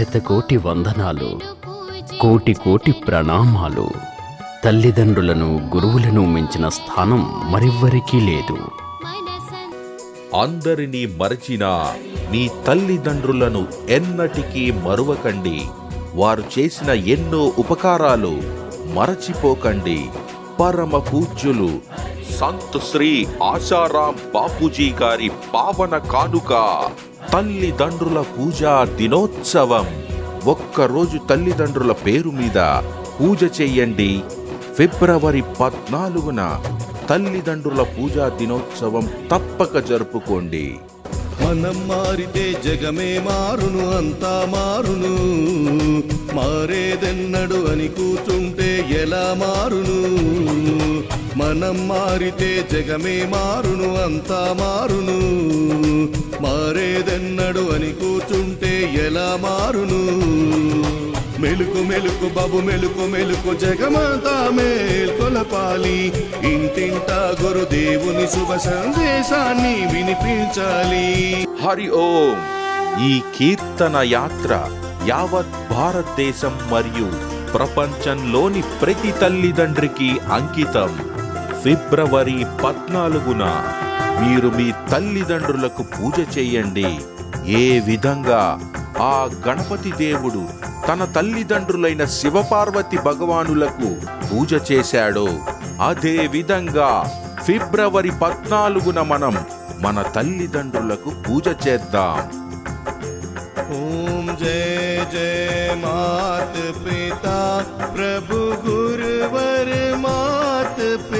శతకోటి వందనాలు కోటి కోటి ప్రణామాలు. తల్లిదండ్రులను గురువులను మించిన స్థానం మరెవ్వరికీ లేదు. అందరినీ మరచిన మీ తల్లిదండ్రులను ఎన్నటికీ మరువకండి. వారు చేసిన ఎన్నో ఉపకారాలు మరచిపోకండి. పరమ పూజ్యులు సంత్ శ్రీ ఆశారాం బాపూజీ గారి పావన కానుక. తల్లిదండ్రుల పూజా దినోత్సవం. ఒక్కరోజు తల్లిదండ్రుల పేరు మీద పూజ చెయ్యండి ఫిబ్రవరి పద్నాలుగున తల్లిదండ్రుల పూజా దినోత్సవం తప్పక జరుపుకోండి. మనం మారితే జగమే మారును అంతా మారును. మారేదెన్నడు అని కూర్చుంటే ఎలా మారును? మనం మారితే జగమే మారును అంతా మారును. మారేదెన్నడు అని కూర్చుంటే ఎలా మారును? మెలుకు మెలుకు బాబు మెలుకు మెలుకు జగమంతా మేల్కొలపాలి. ఇంటింటా గురుదేవుని శుభ సందేశాన్ని వినిపించాలి. హరి ఓం. ఈ కీర్తన యాత్ర యావత్ భారతదేశం మరియు ప్రపంచంలోని ప్రతి తల్లిదండ్రికి అంకితం. ఫిబ్రవరి పద్నాలుగున మీరు మీ తల్లిదండ్రులకు పూజ చేయండి. ఏ విధంగా? ఆ గణపతి దేవుడు తన తల్లిదండ్రులైన శివపార్వతి భగవానులకు పూజ చేశాడో. అదే విధంగా ఫిబ్రవరి పద్నాలుగున మనం మన తల్లిదండ్రులకు పూజ చేద్దాం. ఓం జయ జయ మాత పిత ప్రభు గురువర్ మాత పిత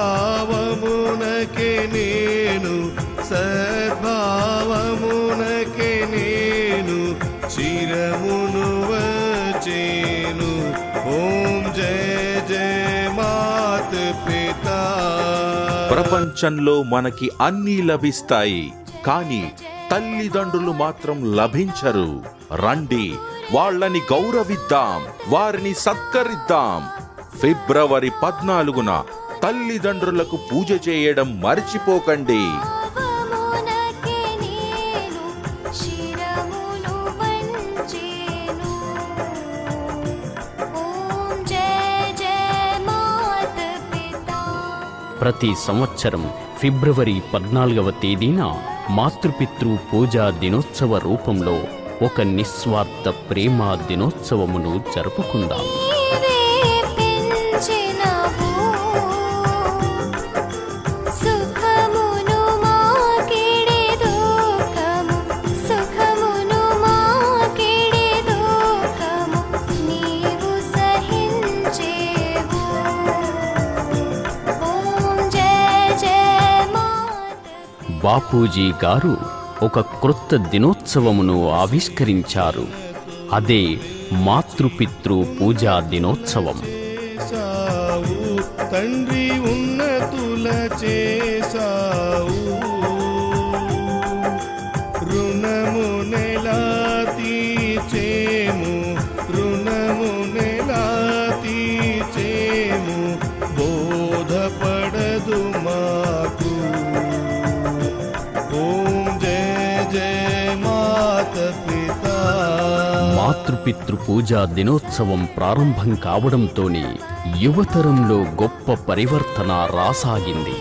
సద్భావమునకే నేను సద్భావమునకే నేను చిరమును వచ్చేను. ఓం జయ జయ మాత పిత. ప్రపంచంలో మనకి అన్నీ లభిస్తాయి కానీ తల్లిదండ్రులు మాత్రం లభించరు. రండి వాళ్ళని గౌరవిద్దాం వారిని సత్కరిద్దాం. ఫిబ్రవరి పద్నాలుగున తల్లిదండ్రులకు పూజ చేయడం మర్చిపోకండి. ప్రతి సంవత్సరం ఫిబ్రవరి పద్నాలుగవ తేదీన మాతృపితృ పూజా దినోత్సవ రూపంలో ఒక నిస్వార్థ ప్రేమ దినోత్సవమును జరుపుకుందాం. బాపూజీ గారు ఒక క్రొత్త దినోత్సవమును ఆవిష్కరించారు. అదే మాతృపితృ పూజా దినోత్సవం. తండ్రి ఉన్నతుల చేసావు మాతృపితృ పూజా దినోత్సవం ప్రారంభం కావడంతోనే యువతరంలో గొప్ప పరివర్తన రాసాగింది.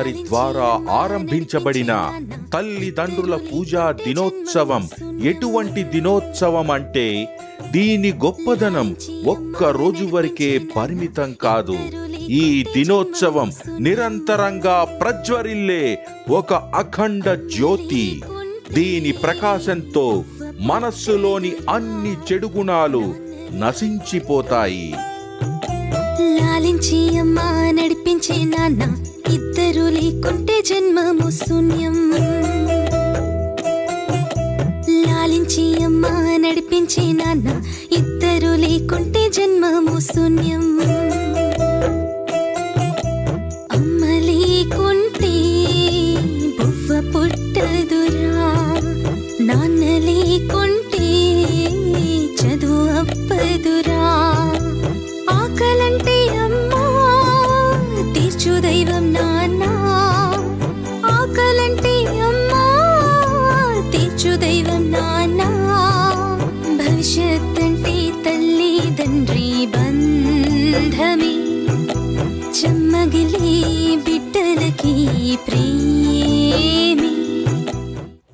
వారి ద్వారా ఆరంభించబడిన తల్లిదండ్రుల పూజా దినోత్సవం ఎటువంటి దినోత్సవం అంటే దీని గొప్పదనం ఒక్క రోజు వరకే పరిమితం కాదు. ఈ దినోత్సవం నిరంతరంగా ప్రజ్వరిల్లే ఒక అఖండ జ్యోతి. దీని ప్రకాశంతో మనస్సులోని అన్ని చెడు గుణాలు నశించిపోతాయి. లాలించి అమ్మ నడిపించే నాన్న ఇద్దరు లేకుంటే జన్మము శూన్యం. లాలించి అమ్మ నడిపించి నాన్న ఇద్దరు లేకుంటే జన్మము శూన్యం. అమ్మ లేకుంటే బువ్వ పుట్టదురా. నాన్న లేకుంటే చదువు అప్పదురా దైవం నాన్న ఆకలంటే అమ్మా తీర్చు దైవం నాన్న. భవిష్యత్ అంటే తల్లి తండ్రి బంధమే. చెమ్మగిలి బిడ్డలకి ప్రేమి.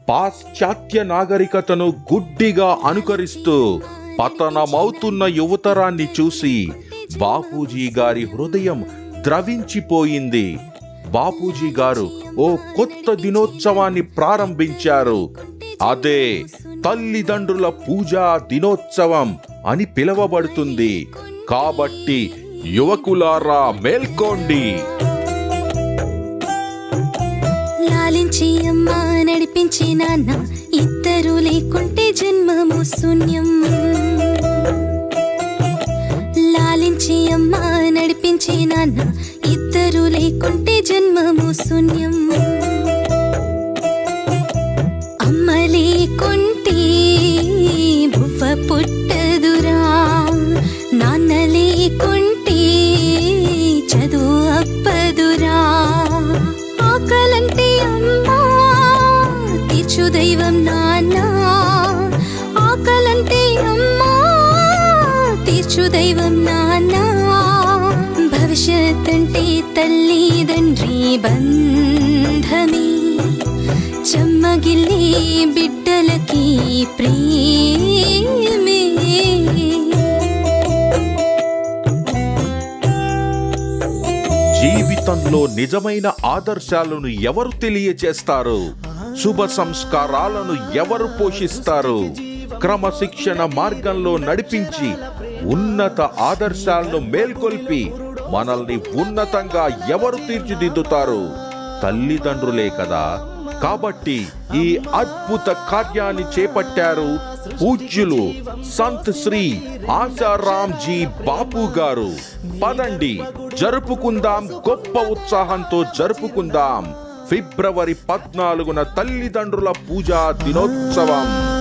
పాశ్చాత్య నాగరికతను గుడ్డిగా అనుకరిస్తూ పతనమవుతున్న యువతరాన్ని చూసి బాపూజీ గారి హృదయం ద్రవించిపోయింది. బాపూజీ గారు ఓ కొత్త దినోత్సవాన్ని ప్రారంభించారు. అదే తల్లిదండ్రుల పూజా దినోత్సవం అని పిలువబడుతుంది. కాబట్టి యువకులారా మేల్కోండి. లాలించి అమ్మ నడిపించి నాన్న ఇద్దరు లేకుంటే జన్మము శూన్యం. లాలించి అమ్మ నడిపించి నాన్న. ఇద్దరు లేకుంటే జన్మము శూన్యం. అమ్మ లేకుంటే బువ్వ పుట్టదురా. నాన్న లేకుంటే చదువు అప్పదురా. ఆకలంటే అమ్మా తీర్చు దైవం నాన్న. తల్లిదండ్రి బంధమే చెమ్మగిల్లి బిడ్డలకి ప్రేమే జీవితంలో నిజమైన ఆదర్శాలను ఎవరు తెలియచేస్తారు? శుభ సంస్కారాలను ఎవరు పోషిస్తారు? క్రమశిక్షణ మార్గంలో నడిపించి ఉన్నత ఆదర్శాలను మేల్కొల్పి మనల్ని ఉన్నతంగా ఎవరు తీర్చిదిద్దుతారు? తల్లిదండ్రులే కదా. కాబట్టి ఈ అద్భుత కార్యాన్ని చేపట్టారు పూజ్యులు సంత్ శ్రీ ఆశారాంజీ బాపు గారు. పదండి జరుపుకుందాం గొప్ప ఉత్సాహంతో జరుపుకుందాం. ఫిబ్రవరి పద్నాలుగున తల్లిదండ్రుల పూజా దినోత్సవం.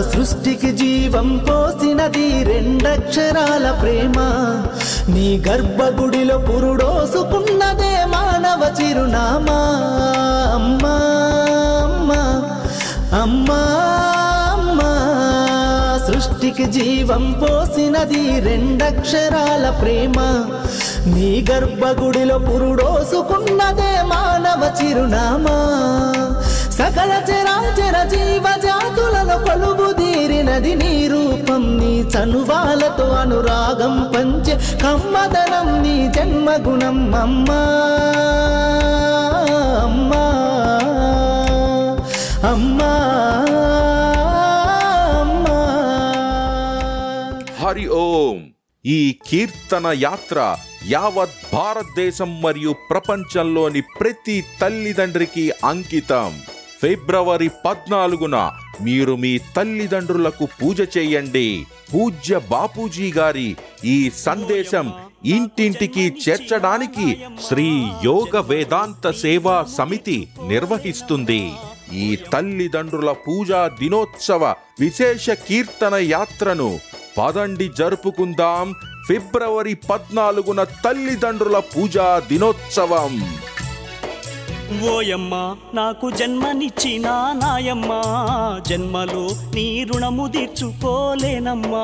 సృష్టికి జీవం పోసినది రెండక్షరాల ప్రేమ. నీ గర్భగుడిలో పురుడోసుకున్నదే మానవ చిరునామా. అమ్మా అమ్మా అమ్మా అమ్మా. సృష్టికి జీవం పోసినది రెండక్షరాల ప్రేమ. నీ గర్భగుడిలో పురుడోసుకున్నదే మానవ చిరునామా. సకల చరాచర జీవ జాతులలో కొలువు తీరినది నీ రూపం నీ చనువాలతో అనురాగం పంచే కమ్మదనం నీ జన్మగుణం. అమ్మా అమ్మా అమ్మా అమ్మా. హరి ఓం. ఈ కీర్తన యాత్ర యావత్ భారతదేశం మరియు ప్రపంచంలోని ప్రతి తల్లిదండ్రికి అంకితం. ఫిబ్రవరి పద్నాలుగున మీరు మీ తల్లిదండ్రులకు పూజ చేయండి. పూజ్య బాపూజీ గారి ఈ సందేశం ఇంటింటికి చేర్చడానికి శ్రీ యోగ వేదాంత సేవా సమితి నిర్వహిస్తుంది. ఈ తల్లిదండ్రుల పూజా దినోత్సవ విశేష కీర్తన యాత్రను పదండి జరుపుకుందాం. ఫిబ్రవరి పద్నాలుగున తల్లిదండ్రుల పూజా దినోత్సవం. ఓయమ్మ నాకు జన్మనిచ్చిన నాయమ్మ. జన్మలో నీ రుణము తీర్చుకోలేనమ్మా.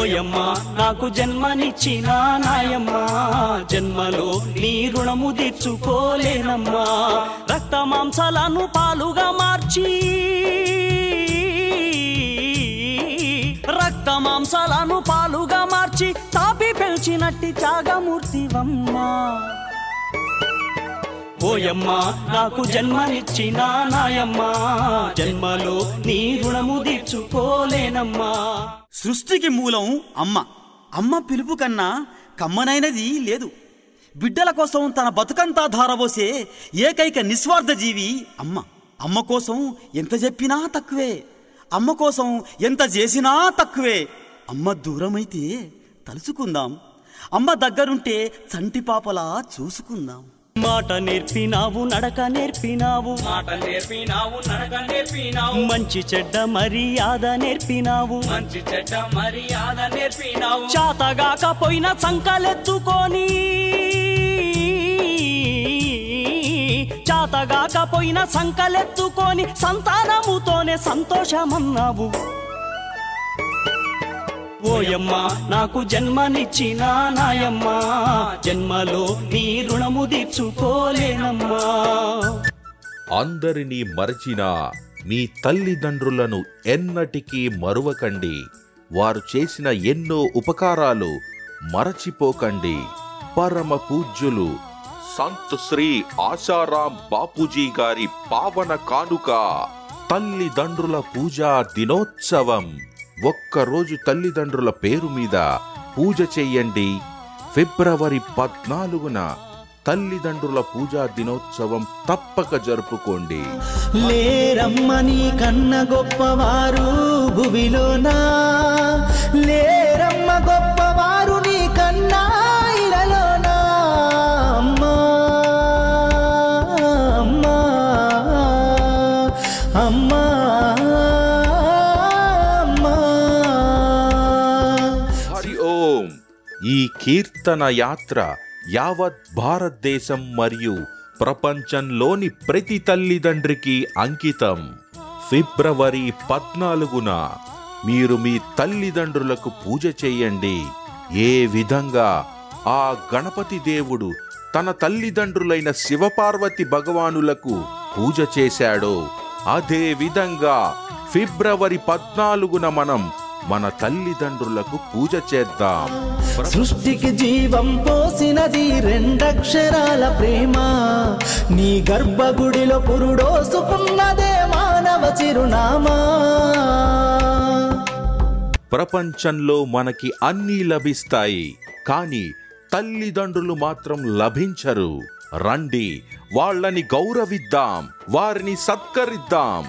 ఓయమ్మ నాకు జన్మనిచ్చిన నాయమ్మ. జన్మలో నీ రుణము తీర్చుకోలేనమ్మా. రక్త మాంసాలను పాలుగా మార్చి రక్త మాంసాలను పాలుగా మార్చి తాపి పెంచినట్టి త్యాగమూర్తివమ్మా. ఓయమ్మ నాకు జన్మనిచ్చిన నాయమ్మ. జన్మలో నీ రుణము తీర్చుకోలేనమ్మా. సృష్టికి మూలం అమ్మ. అమ్మ పిలుపు కన్నా కమ్మనైనది లేదు. బిడ్డల కోసం తన బతుకంతా ధారబోసే ఏకైక నిస్వార్థ జీవి అమ్మ. అమ్మ కోసం ఎంత చెప్పినా తక్కువే. అమ్మ కోసం ఎంత చేసినా తక్కువే. అమ్మ దూరమైతే తలుచుకుందాం. అమ్మ దగ్గరుంటే చంటి పాపలా చూసుకుందాం. మాట నేర్పినావు నడక నేర్పినావు. మాట నేర్పినావు నడక నేర్పినావు. మంచి చెడ్డ మర్యాద నేర్పినావు. మంచి చెడ్డ మర్యాద నేర్పినావు. చాతగాకపోయిన సంకలెత్తుకొని చాతగాకపోయిన సంకలెత్తుకొని సంతానముతోనే సంతోషమన్నావు. ఓయమ్మ నాకు జన్మనిచ్చిన నాయమ్మ. జన్మలో నీ రుణము తీర్చుకోలేనమ్మా. అందరినీ మరచిన మీ తల్లిదండ్రులను ఎన్నటికీ మరువకండి. వారు చేసిన ఎన్నో ఉపకారాలు మరచిపోకండి. పరమ పూజ్యులు సంత్ శ్రీ ఆశారాం బాపూజీ గారి పావన కానుక తల్లిదండ్రుల పూజా దినోత్సవం. ఒక్కరోజు తల్లిదండ్రుల పేరు మీద పూజ చెయ్యండి. ఫిబ్రవరి పద్నాలుగున తల్లిదండ్రుల పూజా దినోత్సవం తప్పక జరుపుకోండి. లేరమ్మని కన్న గొప్పవారు భువిలోనా? లేరమ్మ గొప్ప కీర్తన యాత్ర యావత్ భారతదేశం మరియు ప్రపంచంలోని ప్రతి తల్లిదండ్రికి అంకితం. ఫిబ్రవరి పద్నాలుగున మీరు మీ తల్లిదండ్రులకు పూజ చేయండి. ఏ విధంగా? ఆ గణపతి దేవుడు తన తల్లిదండ్రులైన శివపార్వతి భగవానులకు పూజ చేశాడో. అదే విధంగా ఫిబ్రవరి పద్నాలుగున మనం మన తల్లిదండ్రులకు పూజ చేద్దాం. సృష్టికి జీవం పోసినది రెండక్షరాల ప్రేమ. నీ గర్భగుడిలో పురుడోసుకున్నదే మానవ చిరునామా. ప్రపంచంలో మనకి అన్నీ లభిస్తాయి కానీ తల్లిదండ్రులు మాత్రం లభించరు. రండి వాళ్ళని గౌరవిద్దాం వారిని సత్కరిద్దాం.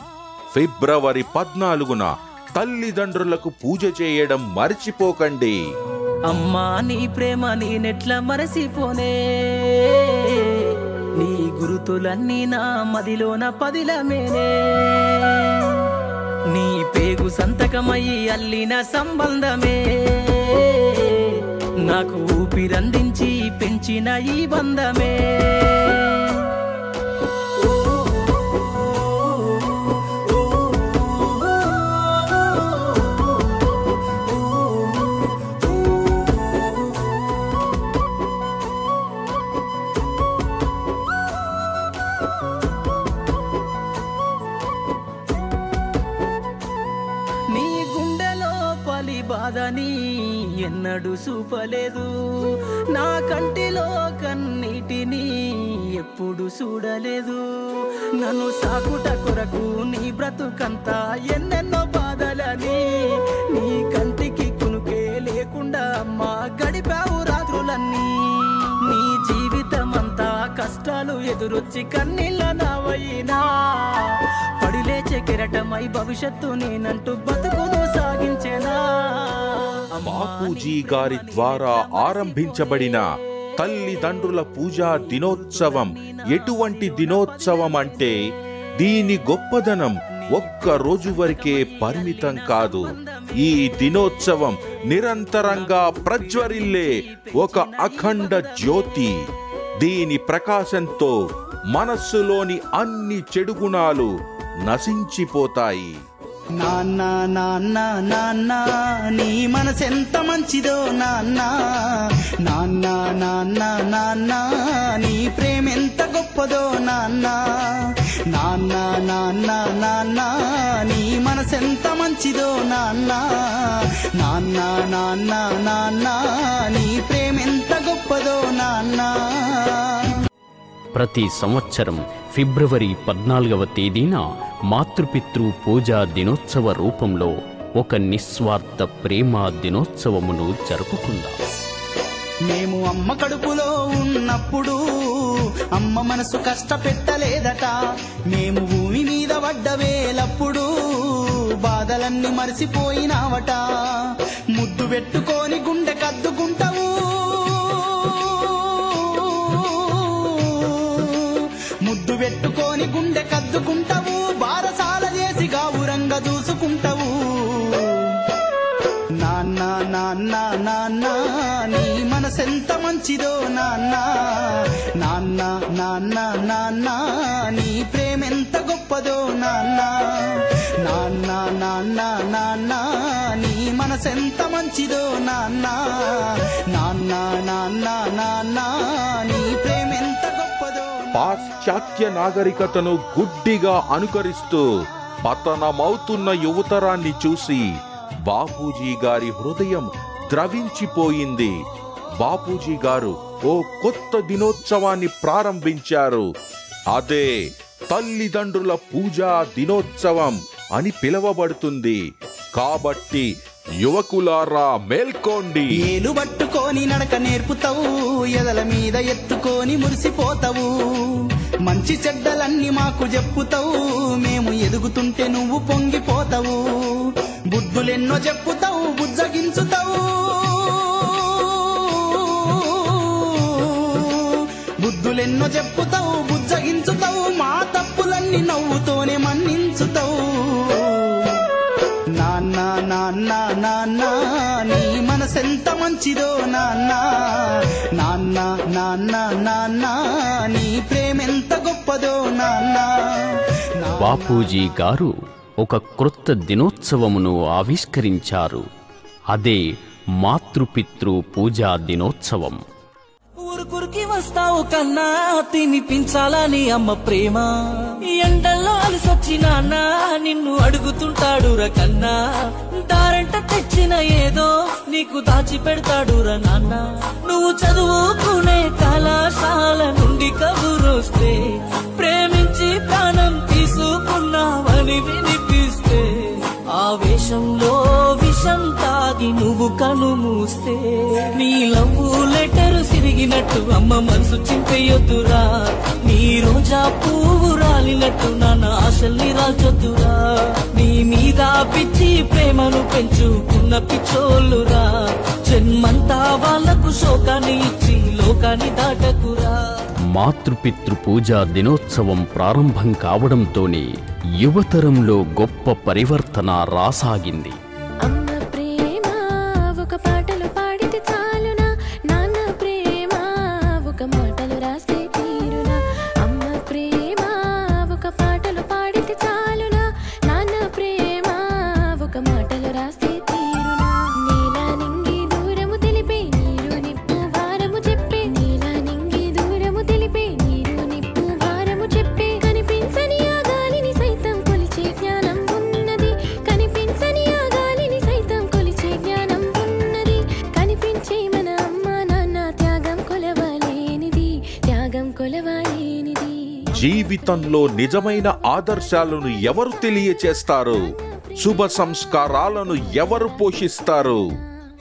ఫిబ్రవరి పద్నాలుగున తల్లిదండ్రులకు పూజ చేయడం మర్చిపోకండి. అమ్మా నీ ప్రేమ నేనెట్లా మరసిపోనే. నీ గురుతులన్నీ నా మదిలోన పదిలమేనే నీ పేగు సంతకమయ్యి అల్లిన సంబంధమే. నాకు ఊపిరందించి పెంచిన ఈ బంధమే. ఎన్నడూ చూపలేదు. నా కంటిలో కన్నిటిని ఎప్పుడు చూడలేదు. నన్ను సాకుట కొరకు నీ బ్రతుకంతా ఎన్నెన్నో బాధలని నీ కంటికి కునుకే లేకుండా అమ్మా గడిపావు రాత్రులన్నీ. నీ జీవితమంతా కష్టాలు ఎదురొచ్చి కన్నీళ్ళ నావైనా పడిలేచే కెరటమై భవిష్యత్తు నేనంటూ బతుకును సాగించేనా. బాపూజీ గారి ద్వారా ఆరంభించబడిన తల్లిదండ్రుల పూజా దినోత్సవం ఎటువంటి దినోత్సవం అంటే దీని గొప్పదనం ఒక్క రోజు వరకే పరిమితం కాదు. ఈ దినోత్సవం నిరంతరంగా ప్రజ్వరిల్లే ఒక అఖండ జ్యోతి. దీని ప్రకాశంతో మనస్సులోని అన్ని చెడు గుణాలు నశించిపోతాయి. నాన్న నాన్న నాన్న నీ మనసెంత మంచిదో నాన్న. నాన్న నాన్న నాన్న నీ ప్రేమెంత గొప్పదో నాన్న. నాన్న నాన్న నాన్న నీ మనసెంత మంచిదో నాన్న. నాన్న నాన్న నాన్న నీ ప్రేమెంత గొప్పదో నాన్న. ప్రతి సంవత్సరం ఫిబ్రవరి పద్నాలుగవ తేదీన మాతృపితృ పూజా దినోత్సవ రూపంలో ఒక నిస్వార్థ ప్రేమ దినోత్సవమును జరుపుకుందాం. మేము అమ్మ కడుపులో ఉన్నప్పుడు అమ్మ మనసు కష్టపెట్టలేదట. మేము భూమి మీద పడ్డ వేలప్పుడు బాధలన్నీ మరిసిపోయినావట. ముద్దు పెట్టుకొని గుండె కద్దుకుంటావు పెట్టుకొని గుండె కద్దుకుంటావు బారసాల చేసి గావురంగ దూసుకుంటావు. నాన్న నాన్న నాన్న నీ మనసెంత మంచిదో నాన్న. నాన్న నాన్న నాన్న నీ ప్రేమెంత గొప్పదో నాన్న. నాన్న నాన్న నాన్న నీ మనసెంత మంచిదో నాన్న. నాన్న నాన్న నాన్న నీ పాశ్చాత్య నాగరికతను గుడ్డిగా అనుకరిస్తూ పతనమవుతున్న యువతరాన్ని చూసి బాపూజీ గారి హృదయం ద్రవించిపోయింది. బాపూజీ గారు ఓ కొత్త దినోత్సవాన్ని ప్రారంభించారు. అదే తల్లిదండ్రుల పూజా దినోత్సవం అని పిలువబడుతుంది. కాబట్టి యువకులారా మేల్కోండి. ఏలు పట్టుకొని నడక నేర్పుతావు ఎదల మీద ఎత్తుకొని మురిసిపోతావు. మంచి చెడ్డలన్నీ మాకు చెప్పుతావు మేము ఎదుగుతుంటే నువ్వు పొంగిపోతావు. బుద్ధులెన్నో చెప్పుతావు బుజ్జగించుతావు. బుద్ధులెన్నో చెప్పుతావు బుజ్జగించుతావు. మా తప్పులన్నీ నవ్వుతోనే మన్నింది నాన్న నాన్న నీ మనసెంత మంచిదో నాన్న. నాన్న నాన్న నాన్న నీ ప్రేమెంత గొప్పదో నాన్న. బాపూజీ గారు ఒక క్రొత్త దినోత్సవమును ఆవిష్కరించారు. అదే మాతృపితృ పూజా దినోత్సవం. ఊరుకురికి వస్తావు కన్నా తినిపించాలని అమ్మ ప్రేమ. ఎండల్లో అలసొచ్చి నిన్ను అడుగుతుంటాడు కన్నా. దారంట తెచ్చిన ఏదో నీకు దాచి పెడతాడు నాన్న. నువ్వు చదువుకునే కళాశాల నుండి కబురొస్తే ప్రేమించి ప్రాణం తీసుకున్నావని వినిపిస్తే ఆవేశంలో విషం నువ్వు కను మూస్తే నీ లవ్ లెటర్ సిరిగినట్టు అమ్మ మనసు చింతయొద్దురా నీ రోజా పువ్వు రాలినట్టు నాన్న ఆశల్ని రాల్చొద్దురా. నీ మీద పిచ్చి ప్రేమను పెంచుకున్న పిచ్చోళ్ళురా. జన్మంతా వాళ్ళకు శోకాన్ని ఇచ్చి లోకాన్ని దాటకురా. మాతృపితృ పూజా దినోత్సవం ప్రారంభం కావడంతోనే యువతరంలో గొప్ప పరివర్తన రాసాగింది. జీవితంలో నిజమైన ఆదర్శాలను ఎవరు తెలియచేస్తారు? శుభ సంస్కారాలను ఎవరు పోషిస్తారు?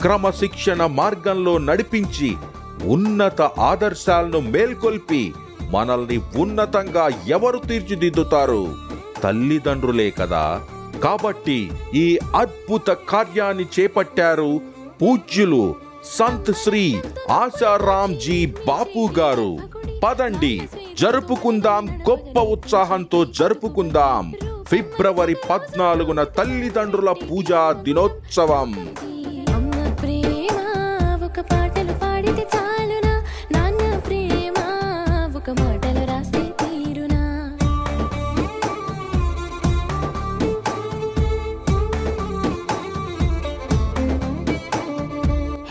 క్రమశిక్షణ మార్గంలో నడిపించి ఉన్నత ఆదర్శాలను మేల్కొల్పి మనల్ని ఉన్నతంగా ఎవరు తీర్చిదిద్దుతారు? తల్లిదండ్రులే కదా. కాబట్టి ఈ అద్భుత కార్యాన్ని చేపట్టారు పూజ్యులు సంత్ శ్రీ ఆశారాం జీ బాపు గారు. పదండి. జరుపుకుందాం గొప్ప ఉత్సాహంతో జరుపుకుందాం. ఫిబ్రవరి పద్నాలుగున తల్లిదండ్రుల పూజా దినోత్సవం.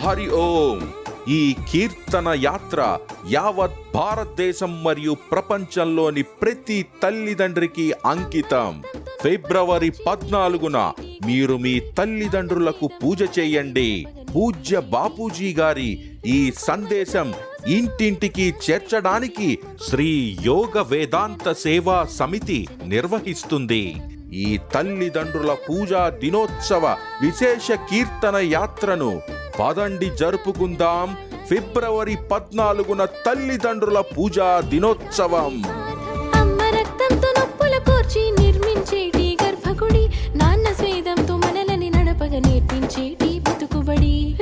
హరి ఓం. ఈ కీర్తన యాత్ర యావత్ భారతదేశం మరియు ప్రపంచంలోని ప్రతి తల్లిదండ్రికి అంకితం. ఫిబ్రవరి పద్నాలుగున మీరు మీ తల్లిదండ్రులకు పూజ చేయండి. పూజ్య బాపూజీ గారి ఈ సందేశం ఇంటింటికి చేర్చడానికి శ్రీ యోగ వేదాంత సేవా సమితి నిర్వహిస్తుంది. ఈ తల్లిదండ్రుల పూజా దినోత్సవ విశేష కీర్తన యాత్రను పదండి జరుపుకుందాం ఫిబ్రవరి పద్నాలుగున తల్లిదండ్రుల పూజా దినోత్సవం. అమ్మ బతుకుబడి.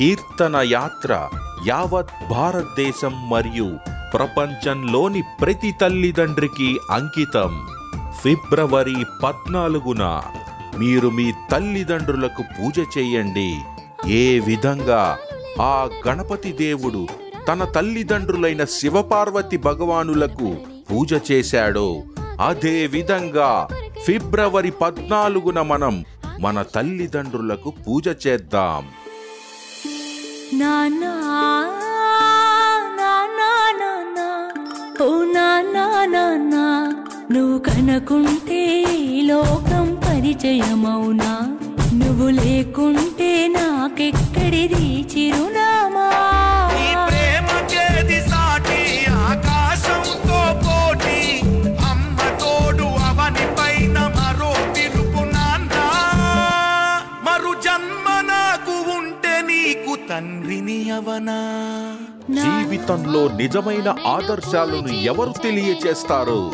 కీర్తన యాత్ర యావత్ భారతదేశం మరియు ప్రపంచంలోని ప్రతి తల్లిదండ్రికి అంకితం. ఫిబ్రవరి పద్నాలుగున మీరు మీ తల్లిదండ్రులకు పూజ చేయండి. ఏ విధంగా? ఆ గణపతి దేవుడు తన తల్లిదండ్రులైన శివపార్వతి భగవానులకు పూజ చేశాడో. అదే విధంగా ఫిబ్రవరి పద్నాలుగున మనం మన తల్లిదండ్రులకు పూజ చేద్దాం. నానా ఓ నానా నానా నువ్వు కనుకుంటే లోకం పరిచయమవునా? నువ్వు లేకుంటే నాకెక్కడిది చిరునామా? అవనా? జీవితంలో నిజమైన ఆదర్శాలను ఎవరు తెలియచేస్తారు?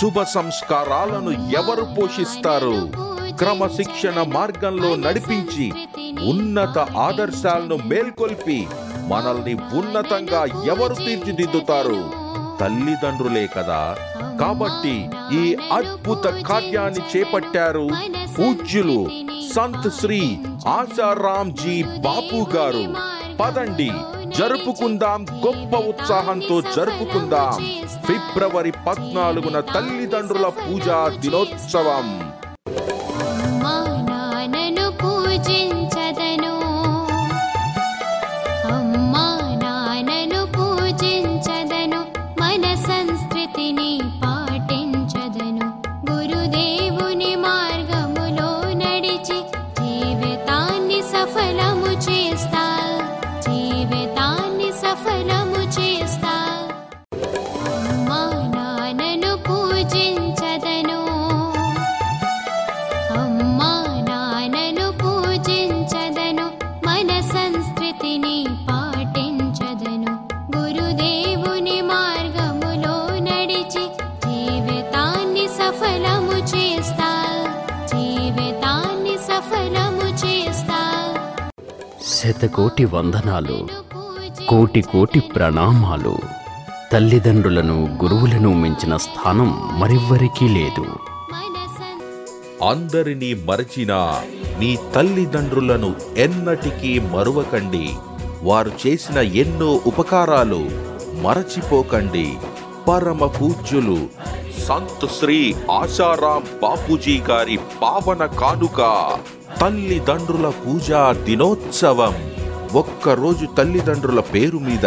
శుభ సంస్కారాలను ఎవరు పోషిస్తారు? క్రమశిక్షణ మార్గంలో నడిపించి ఉన్నత ఆదర్శాలను మేల్కొల్పి మనల్ని ఉన్నతంగా ఎవరు తీర్చిదిద్దుతారు? తల్లిదండ్రులే కదా. కాబట్టి ఈ అద్భుత కార్యాన్ని చేపట్టారు పూజ్యులు సంత్ శ్రీ ఆశారాం జీ బాపు గారు. పదండి. జరుపుకుందాం గొప్ప ఉత్సాహంతో జరుపుకుందాం. ఫిబ్రవరి పద్నాలుగున తల్లిదండ్రుల పూజా దినోత్సవం. పూజించదను. అమ్మా నాన్నను పూజించదను. మన సంస్కృతిని పాటించదను. గురుదేవుని మార్గములో నడిచి జీవితాన్ని సఫలము చేస్తా. జీవితాన్ని సఫలము చేస్తా. శతకోటి వందనాలు కోటి కోటి ప్రణామాలు. తల్లిదండ్రులను గురువులను మించిన స్థానం మరెవ్వరికీ లేదు. అందరినీ మరచిన మీ తల్లిదండ్రులను ఎన్నటికీ మరువకండి. వారు చేసిన ఎన్నో ఉపకారాలు మరచిపోకండి. పరమ పూజ్యులు సంత్ శ్రీ ఆశారాం బాపూజీ గారి పావన కానుక తల్లిదండ్రుల పూజా దినోత్సవం. ఒక్కరోజు తల్లిదండ్రుల పేరు మీద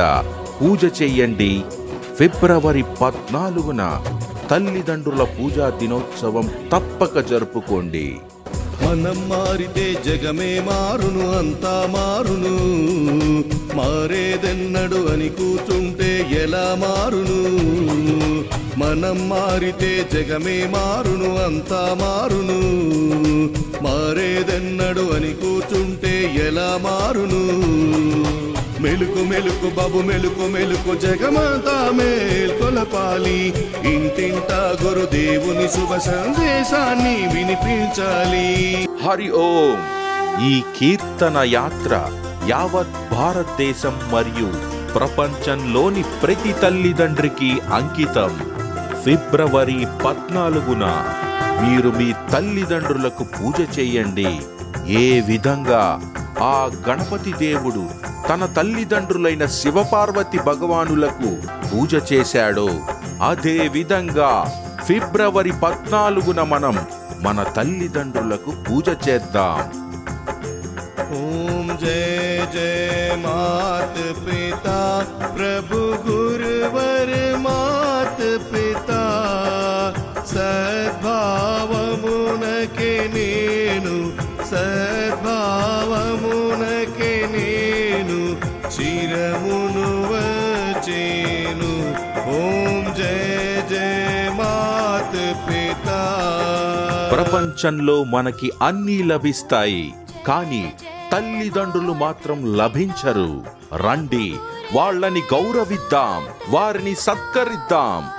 పూజ చెయ్యండి ఫిబ్రవరి పద్నాలుగున తల్లిదండ్రుల పూజా దినోత్సవం తప్పక జరుపుకోండి. మనం మారితే జగమే మారును అంతా మారును. మారేదెన్నడు అని కూర్చుంటే ఎలా మారును? మనం మారితే జగమే మారును అంతా మారును. మారేదెన్నడు అని కూర్చుంటే ఎలా మారును? మెలుకు మెలుకు బాబు మెలుకు మెలుకు జగమాత మేల్కొలపాలి. ఇంటింట గురుదేవుని శుభ సందేశాన్ని వినిపించాలి. హరి ఓం. ఈ కీర్తన యాత్ర యావత్ భారతదేశం మరియు ప్రపంచంలోని ప్రతి తల్లిదండ్రికి అంకితం. ఫిబ్రవరి పద్నాలుగున మీరు మీ తల్లిదండ్రులకు పూజ చేయండి. ఏ విధంగా ఆ గణపతి దేవుడు తన తల్లిదండ్రులైన శివపార్వతి భగవానులకు పూజ చేశాడో అదే విధంగా ఫిబ్రవరి పద్నాలుగున మనం మన తల్లిదండ్రులకు పూజ చేద్దాం. ఓం జయ జయ మాత ప్రభు గురు ప్రపంచంలో మనకి అన్నీ లభిస్తాయి. కానీ తల్లిదండ్రులు మాత్రం లభించరు. రండి వాళ్ళని గౌరవిద్దాం వారిని సత్కరిద్దాం.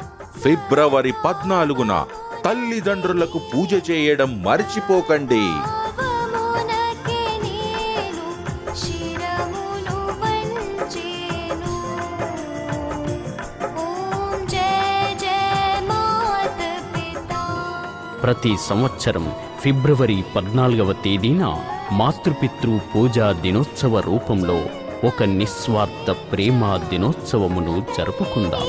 ఫిబ్రవరి పద్నాలుగున తల్లిదండ్రులకు పూజ చేయడం మర్చిపోకండి. ప్రతి సంవత్సరం ఫిబ్రవరి పద్నాలుగవ తేదీన మాతృపితృ పూజా దినోత్సవ రూపంలో ఒక నిస్వార్థ ప్రేమ దినోత్సవమును జరుపుకుందాం.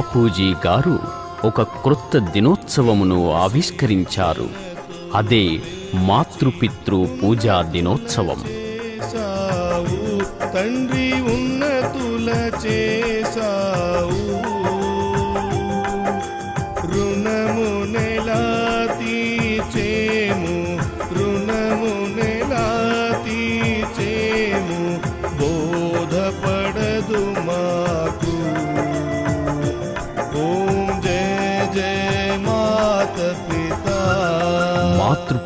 బాపూజీ గారు ఒక క్రొత్త దినోత్సవమును ఆవిష్కరించారు. అదే మాతృపితృ పూజా దినోత్సవం. తండ్రి ఉన్నతులచే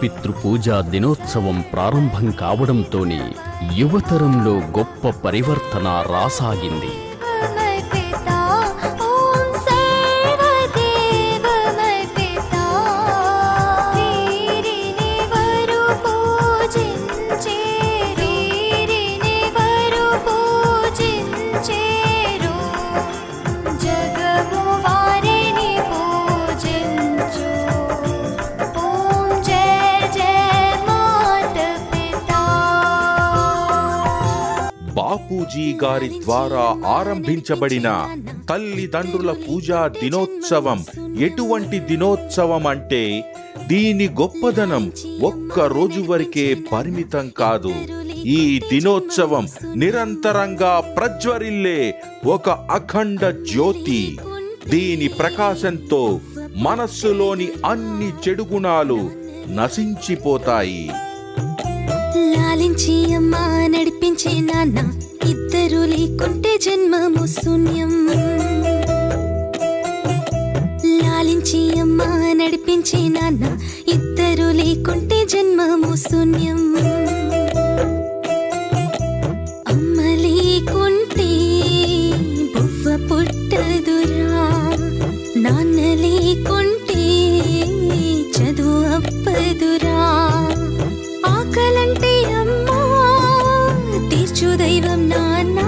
మాతృపితృ పూజా దినోత్సవం ప్రారంభం కావడంతోనే యువతరంలో గొప్ప పరివర్తన రాసాగింది. వారి ద్వారా ఆరంభించబడిన తల్లిదండ్రుల పూజా దినోత్సవం ఎటువంటి దినోత్సవం అంటే దీని గొప్పదనం ఒక్క రోజు వరకే పరిమితం కాదు. ఈ దినోత్సవం నిరంతరంగా ప్రజ్వరిల్లే ఒక అఖండ జ్యోతి. దీని ప్రకాశంతో మనస్సులోని అన్ని చెడు గుణాలు నశించిపోతాయి. లాలించి అమ్మ నడిపించే నాన్న ఇద్దరు లేకుంటే జన్మము శూన్యం. లాలించి అమ్మ నడిపించే నాన్న ఇద్దరు లేకుంటే జన్మము శూన్యం. అమ్మ లేకుంటే బువ్వ పుట్టదురా. నాన్న లేకుంటే చదువు అప్పదురా నానా నాన్న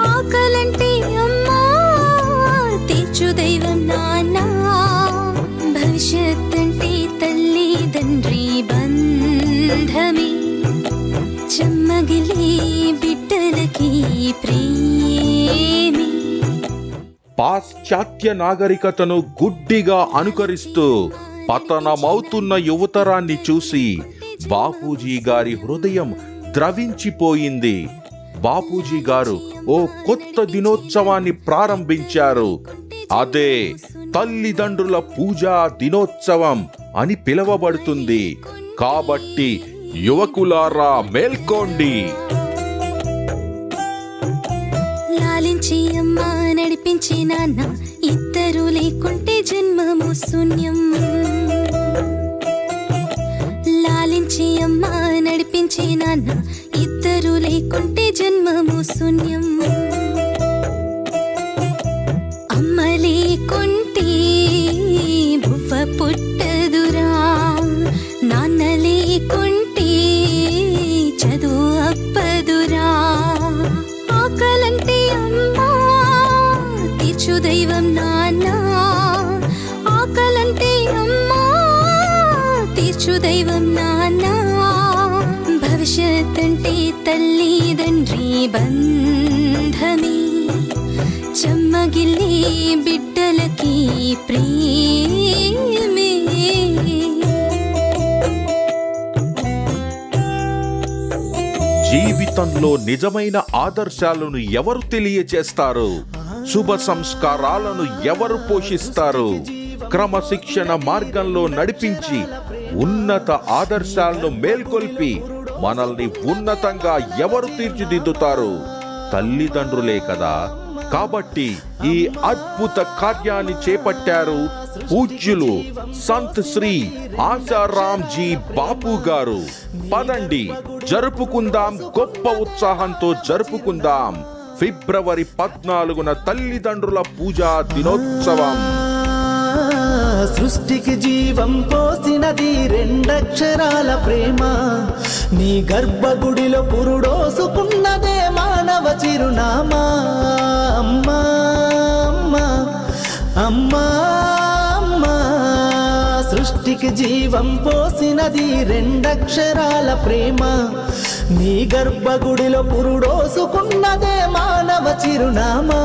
ఆకలంటే అమ్మా తీర్చు దైవం నానా. భవిష్యత్ అంటే తల్లి తండ్రి బంధమే. చెమ్మగిలే బిడ్డలకి ప్రేమే. పాశ్చాత్య నాగరికతను గుడ్డిగా అనుకరిస్తూ పతనమవుతున్న యువతరాన్ని చూసి బాపూజీ గారి హృదయం ద్రవించిపోయింది. బాపూజీ గారు ఓ కొత్త దినోత్సవాన్ని ప్రారంభించారు. అదే తల్లిదండ్రుల పూజా దినోత్సవం అని పిలువబడుతుంది. కాబట్టి యువకులారా మేల్కోండి. లాలించి అమ్మ నడిపించి నాన్న ఇద్దరు లేకుంటే జన్మము శూన్యం. లాలించి అమ్మ నడిపించి నాన్న. ఇద్దరు లేకుంటే జన్మము శూన్యం. అమ్మ లేకుంటే బువ్వ పుట్టదురా. నాన్న లేకుంటే చదువు అప్పదురా. ఆకలంటే అమ్మ తీర్చు దైవం నా శుదైవం దైవం నాన్న భవిష్యత్ అంటే తల్లి తండ్రి బంధమే. చెమ్మగిల్లి బిడ్డలకి ప్రేమే. జీవితంలో నిజమైన ఆదర్శాలను ఎవరు తెలియచేస్తారు? శుభ సంస్కారాలను ఎవరు పోషిస్తారు? క్రమశిక్షణ మార్గంలో నడిపించి ఉన్నత ఆదర్శాలను మేల్కొల్పి మనల్ని ఉన్నతంగా ఎవరు తీర్చిదిద్దుతారు? తల్లిదండ్రులే కదా. కాబట్టి ఈ అద్భుత కార్యాన్ని చేపట్టారు పూజ్యులు సంత్ శ్రీ ఆశారాంజీ బాపు గారు. పదండి జరుపుకుందాం గొప్ప ఉత్సాహంతో జరుపుకుందాం. ఫిబ్రవరి పద్నాలుగున తల్లిదండ్రుల పూజా దినోత్సవం. సృష్టికి జీవం పోసినది రెండక్షరాల ప్రేమ. నీ గర్భగుడిలో పురుడోసుకున్నదే మానవ చిరునామా. అమ్మా అమ్మా అమ్మా అమ్మా. సృష్టికి జీవం పోసినది రెండక్షరాల ప్రేమ. నీ గర్భగుడిలో పురుడోసుకున్నదే మానవ చిరునామా.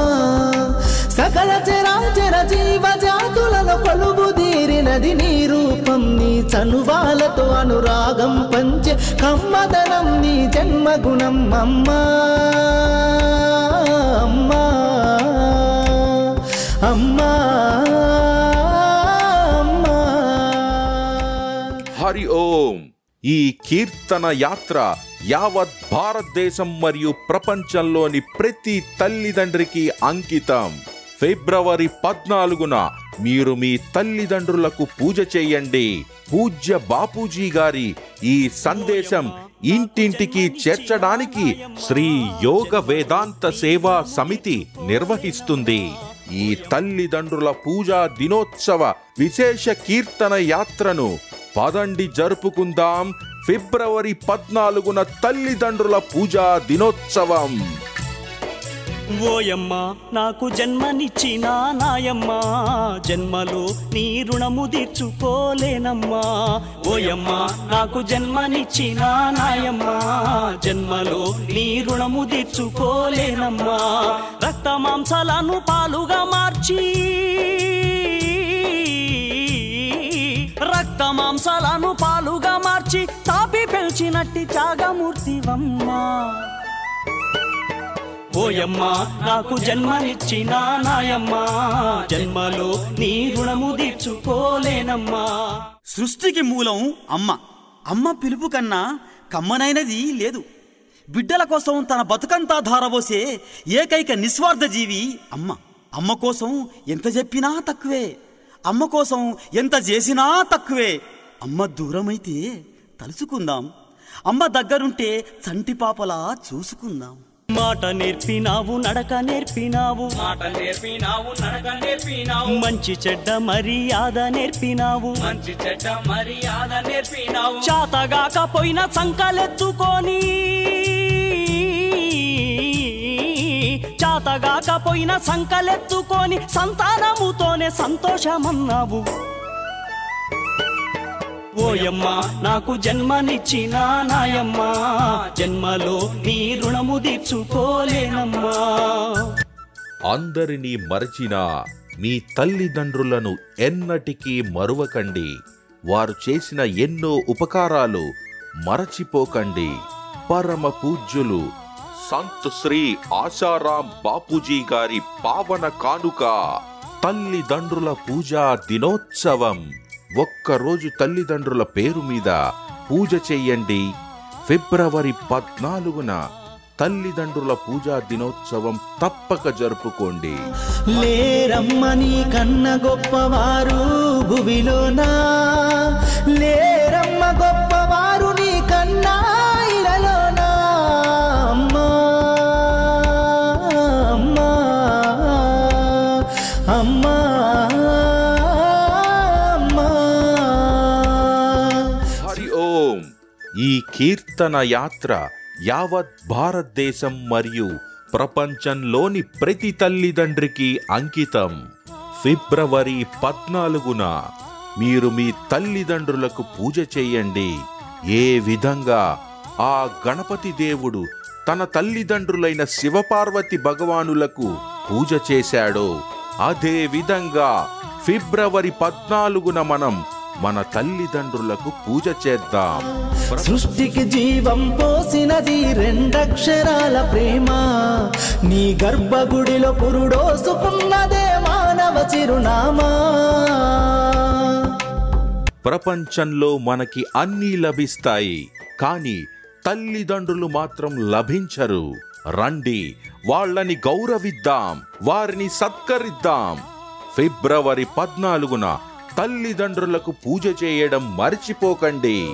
సకల చరాచర జీవ జాతులలో కొలువు తీరినది నీ రూపం నీ చనువాలతో అనురాగం పంచే కమ్మదనం నీ జన్మగుణం. అమ్మా అమ్మా అమ్మా. హరి ఓం. ఈ కీర్తన యాత్ర యావత్ భారతదేశం మరియు ప్రపంచంలోని ప్రతి తల్లిదండ్రికి అంకితం. ఫిబ్రవరి పద్నాలుగున మీరు మీ తల్లిదండ్రులకు పూజ చేయండి. పూజ్య బాపూజీ గారి ఈ సందేశం ఇంటింటికి చేర్చడానికి శ్రీ యోగ వేదాంత సేవా సమితి నిర్వహిస్తుంది. ఈ తల్లిదండ్రుల పూజా దినోత్సవ విశేష కీర్తన యాత్రను పదండి జరుపుకుందాం. ఫిబ్రవరి పద్నాలుగున తల్లిదండ్రుల పూజా దినోత్సవం. ఓయమ్మ నాకు జన్మనిచ్చిన నాయమ్మ. జన్మలో నీ రుణము తీర్చుకోలేనమ్మా. ఓయమ్మ నాకు జన్మనిచ్చిన నాయమ్మ. జన్మలో నీ రుణము తీర్చుకోలేనమ్మా. రక్త మాంసాలను పాలుగా మార్చి రక్త మాంసాలను పాలుగా మార్చి తాపి పెంచినట్టి త్యాగమూర్తివమ్మా. ఓయమ్మ నాకు జన్మనిచ్చిన నాయమ్మ జన్మలో నీ రుణము తీర్చుకోలేనమ్మా. సృష్టికి మూలం అమ్మ. అమ్మ పిలుపు కన్నా కమ్మనైనది లేదు. బిడ్డల కోసం తన బతుకంతా ధారబోసే ఏకైక నిస్వార్థ జీవి అమ్మ. అమ్మ కోసం ఎంత చెప్పినా తక్కువే. అమ్మ కోసం ఎంత చేసినా తక్కువే. అమ్మ దూరమైతే తలుచుకుందాం. అమ్మ దగ్గరుంటే చంటి పాపలా చూసుకుందాం. మాట నేర్పినావు నడక నేర్పినావు. మాట నేర్పినావు నడక నేర్పినావు. మంచి చెడ్డ మర్యాద నేర్పినావు. మంచి చెడ్డ మర్యాద నేర్పినావు. చాతగాకపోయిన సంకలెత్తుకొని చాతగాకపోయిన సంకలెత్తుకొని సంతానముతోనే సంతోషమన్నావు. ఓయమ్మ నాకు జన్మనిచ్చిన నాయమ్మ జన్మలో నీ రుణము తీర్చుకోలేనమ్మా. అందరినీ మరచిన మీ తల్లిదండ్రులను ఎన్నటికీ మరువకండి. వారు చేసిన ఎన్నో ఉపకారాలు మరచిపోకండి. పరమ పూజ్యులు సంత్ శ్రీ ఆశారాం బాపూజీ గారి పావన కానుక తల్లిదండ్రుల పూజా దినోత్సవం. ఒక్కరోజు తల్లిదండ్రుల పేరు మీద పూజ చెయ్యండి ఫిబ్రవరి పద్నాలుగున తల్లిదండ్రుల పూజా దినోత్సవం తప్పక జరుపుకోండి. లేరమ్మని కన్న గొప్పవారు భువిలోనా లేరమ్మ గొప్ప కీర్తన యాత్ర యావత్ భారతదేశం మరియు ప్రపంచంలోని ప్రతి తల్లిదండ్రికి అంకితం. ఫిబ్రవరి పద్నాలుగున మీరు మీ తల్లిదండ్రులకు పూజ చేయండి. ఏ విధంగా? ఆ గణపతి దేవుడు తన తల్లిదండ్రులైన శివపార్వతి భగవానులకు పూజ చేశాడో. అదే విధంగా ఫిబ్రవరి పద్నాలుగున మనం మన తల్లిదండ్రులకు పూజ చేద్దాం. సృష్టికి జీవం పోసినది రెండక్షరాల ప్రేమ. నీ గర్భగుడిలో పురుడోసుకున్నదే మానవ చిరునామా. ప్రపంచంలో మనకి అన్నీ లభిస్తాయి కానీ తల్లిదండ్రులు మాత్రం లభించరు. రండి వాళ్ళని గౌరవిద్దాం వారిని సత్కరిద్దాం. ఫిబ్రవరి పద్నాలుగున తల్లిదండ్రులకు పూజ చేయడం మర్చిపోకండి.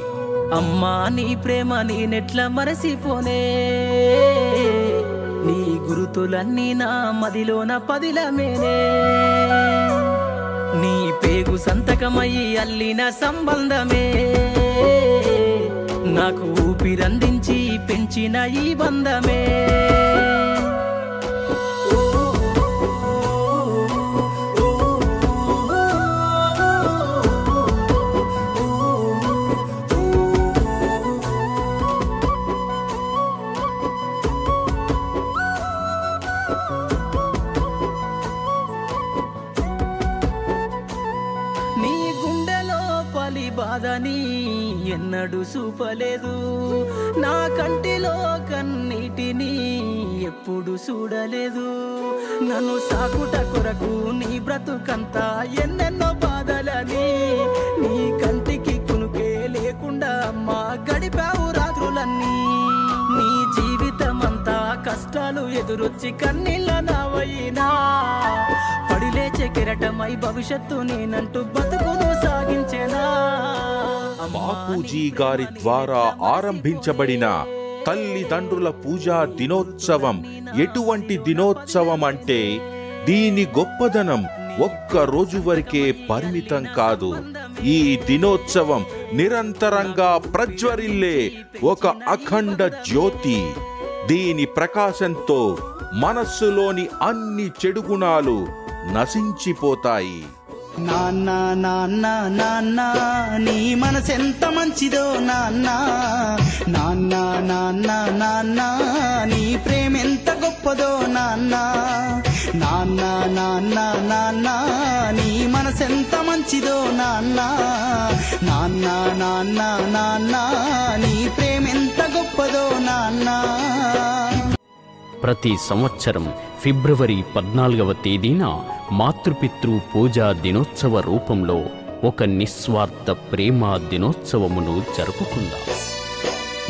అమ్మా నీ ప్రేమ నేనెట్లా మరసిపోనే. నీ గురుతులన్నీ నా మదిలోన పదిలమేనే. నీ పేగు సంతకమయ్యి అల్లిన సంబంధమే. నాకు ఊపిరందించి పెంచిన ఈ బంధమే. ఎన్నడూ చూపలేదు నా కంటిలో కన్నిటిని ఎప్పుడు చూడలేదు. నన్ను సాకుట కొరకు నీ బ్రతుకంతా ఎన్నెన్నో బాధలని నీ కంటికి కునుకే లేకుండా అమ్మా గడిపావు రాత్రులన్నీ. నీ జీవితమంతా కష్టాలు ఎదురొచ్చి కన్నీళ్ళ నావైనా పడిలేచే కెరటమై భవిష్యత్తు నేనంటూ బతుకును సాగించేనా. బాపూజీ గారి ద్వారా ఆరంభించబడిన తల్లిదండ్రుల పూజా దినోత్సవం ఎటువంటి దినోత్సవం అంటే దీని గొప్పదనం ఒక్క రోజు వరకే పరిమితం కాదు. ఈ దినోత్సవం నిరంతరంగా ప్రజ్వరిల్లే ఒక అఖండ జ్యోతి. దీని ప్రకాశంతో మనస్సులోని అన్ని చెడు గుణాలు నశించిపోతాయి. నాన్న నాన్న నాన్న నీ మనసెంత మంచిదో నాన్న. నాన్న నాన్న నాన్న నీ ప్రేమెంత గొప్పదో నాన్న. నాన్న నాన్న నాన్న నీ మనసెంత మంచిదో నాన్న. నాన్న నాన్న నాన్న నీ ప్రేమెంత గొప్పదో నాన్న. ప్రతి సంవత్సరం ఫిబ్రవరి పద్నాలుగవ తేదీన మాతృపితృ పూజా దినోత్సవ రూపంలో ఒక నిస్వార్థ ప్రేమ దినోత్సవమును జరుపుకుందాం.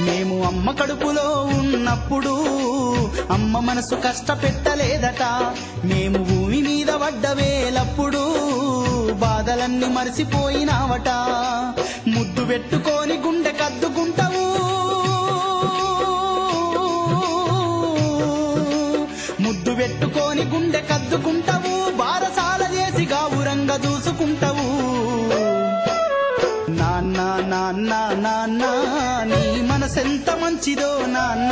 మేము అమ్మ కడుపులో ఉన్నప్పుడు అమ్మ మనసు కష్టపెట్టలేదట. మేము భూమి మీద పడ్డ వేలప్పుడు బాధలన్నీ మరిసిపోయినావట. ముద్దు పెట్టుకొని గుండె కద్దుకుంటా పెట్టుకొని గుండె కద్దుకుంటావు బారసాల చేసి గావురంగ చూసుకుంటావు నాన్న నాన్న నాన్న నీ మనసెంత మంచిదో నాన్న.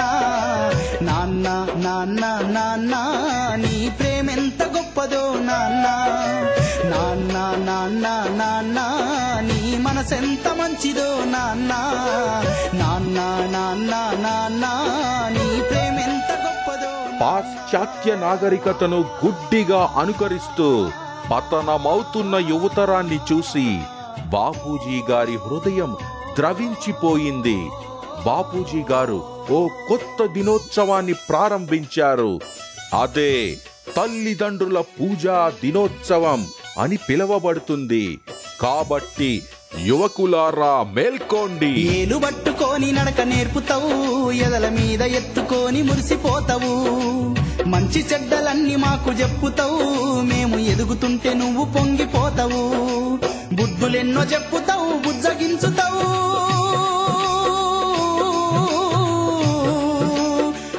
నాన్న నాన్న నాన్న నీ ప్రేమెంత గొప్పదో నాన్న. నాన్న నాన్న నాన్న నీ మనసెంత మంచిదో నాన్న. నాన్న నాన్న నాన్న నీ ప్రేమెంత గొప్ప పాశ్చాత్య నాగరికతను గుడ్డిగా అనుకరిస్తూ పతనమవుతున్న యువతరాన్ని చూసి బాపూజీ గారి హృదయం ద్రవించిపోయింది. బాపూజీ గారు ఓ కొత్త దినోత్సవాన్ని ప్రారంభించారు. అదే తల్లిదండ్రుల పూజా దినోత్సవం అని పిలువబడుతుంది. కాబట్టి యువకులారా మేల్కోండి. ఏలు పట్టుకొని నడక నేర్పుతావు ఎదల మీద ఎత్తుకొని మురిసిపోతావు. మంచి చెడ్డలన్నీ మాకు చెప్పుతావు మేము ఎదుగుతుంటే నువ్వు పొంగిపోతావు. బుద్ధులెన్నో చెప్పుతావు బుజ్జగించుతావు.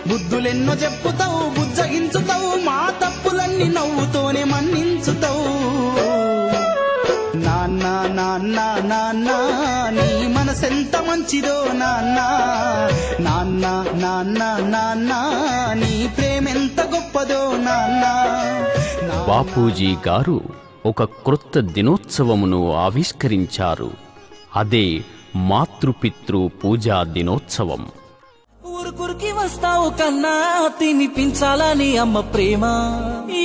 బుద్ధులెన్నో చెప్పుతావు బుజ్జగించుతావు మా తప్పులన్నీ నవ్వుతోనే మన్నించుతావు. నాన్న నాన్న నీ మనసెంత మంచిదో నాన్న నాన్న నాన్న నాన్న నీ ప్రేమెంత గొప్పదో నాన్న బాపూజీ గారు ఒక క్రొత్త దినోత్సవమును ఆవిష్కరించారు. అదే మాతృపితృ పూజా దినోత్సవం. ఊరుకురికి వస్తు పాలిస్తావు కన్నా తినిపించాలని అమ్మ ప్రేమ?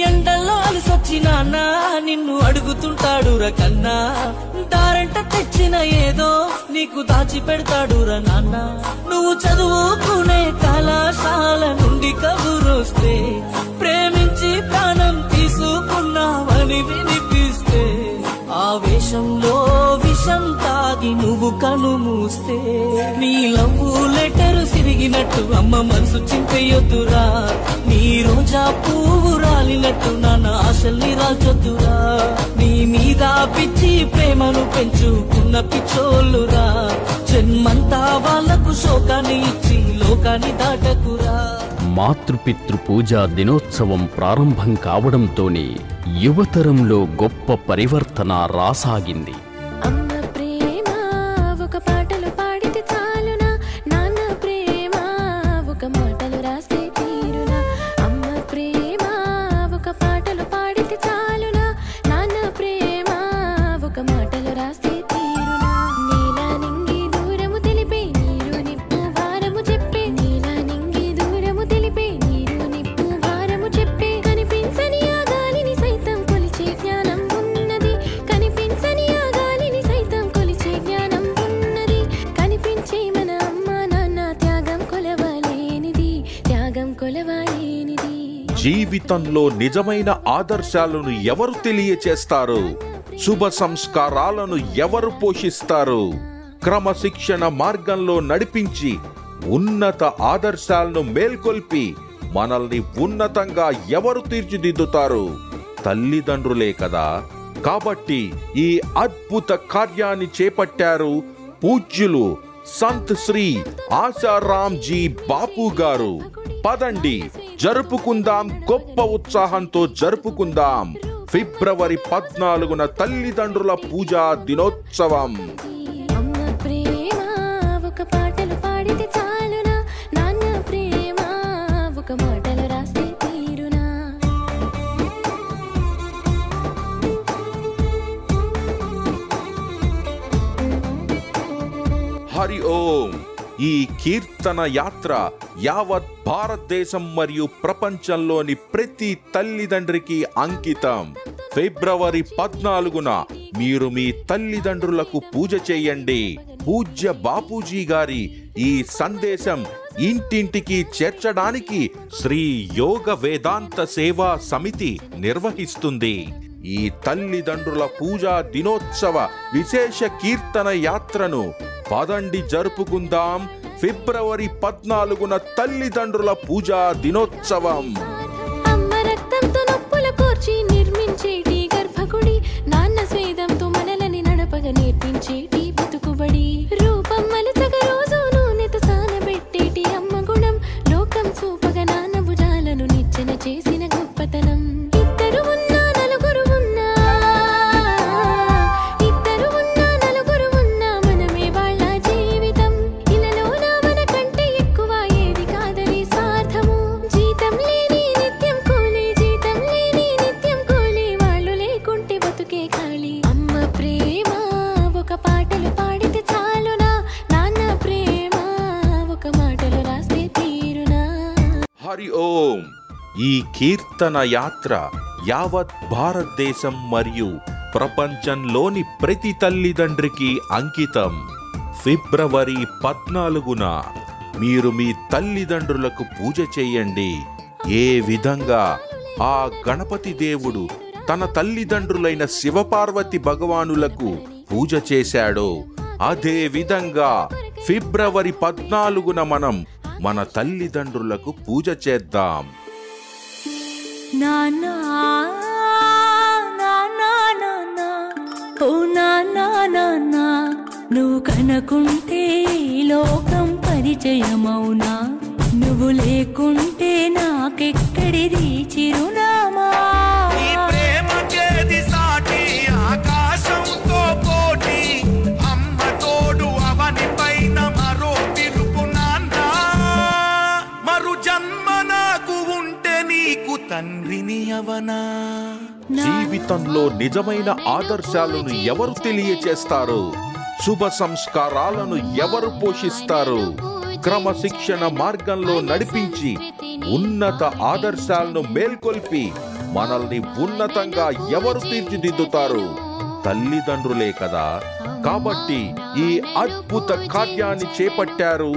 ఎండల్లో అలసొచ్చి నిన్ను అడుగుతుంటాడు కన్నా దారంట తెచ్చిన ఏదో నీకు దాచి పెడతాడురా నాన్న. నువ్వు చదువుకునే కళాశాల నుండి కబురొస్తే ప్రేమించి ప్రాణం తీసుకున్నావని వినిపిస్తే ఆవేశంలో విషం తాగి నువ్వు కను మూస్తే. నీ లవ్ లెటర్ సిరిగినట్టు అమ్మ మనసు చింపేయొద్దురా. నీ రోజా పువ్వు రాలినట్టు నాన్న ఆశల్ని రాల్చొద్దురా. నీ మీద పిచ్చి ప్రేమను పెంచుకున్న పిచ్చోళ్ళురా. జన్మంతా వాళ్ళకు శోకాన్ని ఇచ్చి లోకాన్ని దాటకురా. మాతృపితృ పూజా దినోత్సవం ప్రారంభం కావడంతోనే యువతరంలో గొప్ప పరివర్తన రాసాగింది. అమ్మ జీవితంలో నిజమైన ఆదర్శాలను ఎవరు తెలియచేస్తారు? శుభ సంస్కారాలను ఎవరు పోషిస్తారు? క్రమశిక్షణ మార్గంలో నడిపించి ఉన్నత ఆదర్శాలను మేల్కొల్పి మనల్ని ఉన్నతంగా ఎవరు తీర్చిదిద్దుతారు? తల్లిదండ్రులే కదా! కాబట్టి ఈ అద్భుత కార్యాన్ని చేపట్టారు పూజ్యులు సంత్ శ్రీ ఆశారాంజీ బాపు గారు. పదండి జరుపుకుందాం గొప్ప ఉత్సాహంతో జరుపుకుందాం. ఫిబ్రవరి పద్నాలుగున తల్లిదండ్రుల పూజా దినోత్సవం. హరి ఓం. ఈ కీర్తన యాత్ర యావత్ భారతదేశం మరియు ప్రపంచంలోని ప్రతి తల్లిదండ్రికి అంకితం. ఫిబ్రవరి పద్నాలుగున మీరు మీ తల్లిదండ్రులకు పూజ చేయండి. పూజ్య బాపూజీ గారి ఈ సందేశం ఇంటింటికి చేర్చడానికి శ్రీ యోగ వేదాంత సేవా సమితి నిర్వహిస్తుంది. ఈ తల్లిదండ్రుల పూజా దినోత్సవ విశేష కీర్తన యాత్రను పదండి జరుపుకుందాం ఫిబ్రవరి పద్నాలుగున తల్లిదండ్రుల పూజా దినోత్సవం. అమ్మ రక్తంతో నొప్పుల కోర్చి నిర్మించేటి గర్భగుడి నాన్న స్వేదంతో మనలని నడపగ నేర్పించేటి కీర్తన యాత్ర యావత్ భారతదేశం మరియు ప్రపంచంలోని ప్రతి తల్లిదండ్రికి అంకితం. ఫిబ్రవరి పద్నాలుగున మీరు మీ తల్లిదండ్రులకు పూజ చేయండి. ఏ విధంగా? ఆ గణపతి దేవుడు తన తల్లిదండ్రులైన శివపార్వతి భగవానులకు పూజ చేశాడో. అదే విధంగా ఫిబ్రవరి పద్నాలుగున మనం మన తల్లిదండ్రులకు పూజ చేద్దాం. నానా ఓ నానా నానా నువ్వు కనుకుంటే లోకం పరిచయమవునా? నువ్వు లేకుంటే నాకెక్కడిది చిరునా? అవనా జీవితంలో నిజమైన ఆదర్శాలను ఎవరు తెలియచేస్తారు? శుభ సంస్కారాలను ఎవరు పోషిస్తారు? క్రమశిక్షణ మార్గంలో నడిపించి ఉన్నత ఆదర్శాలను మేల్కొల్పి మనల్ని ఉన్నతంగా ఎవరు తీర్చిదిద్దుతారు? తల్లిదండ్రులే కదా. కాబట్టి ఈ అద్భుత కార్యాన్ని చేపట్టారు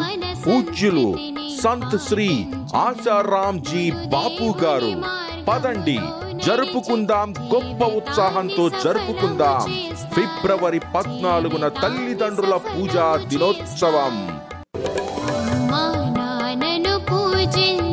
పూజ్యులు. సంత్ శ్రీ ఆశారాం జీ బాపు గారు. పదండి జరుపుకుందాం గొప్ప ఉత్సాహంతో జరుపుకుందాం. ఫిబ్రవరి పద్నాలుగున తల్లిదండ్రుల పూజా దినోత్సవం. పూజించ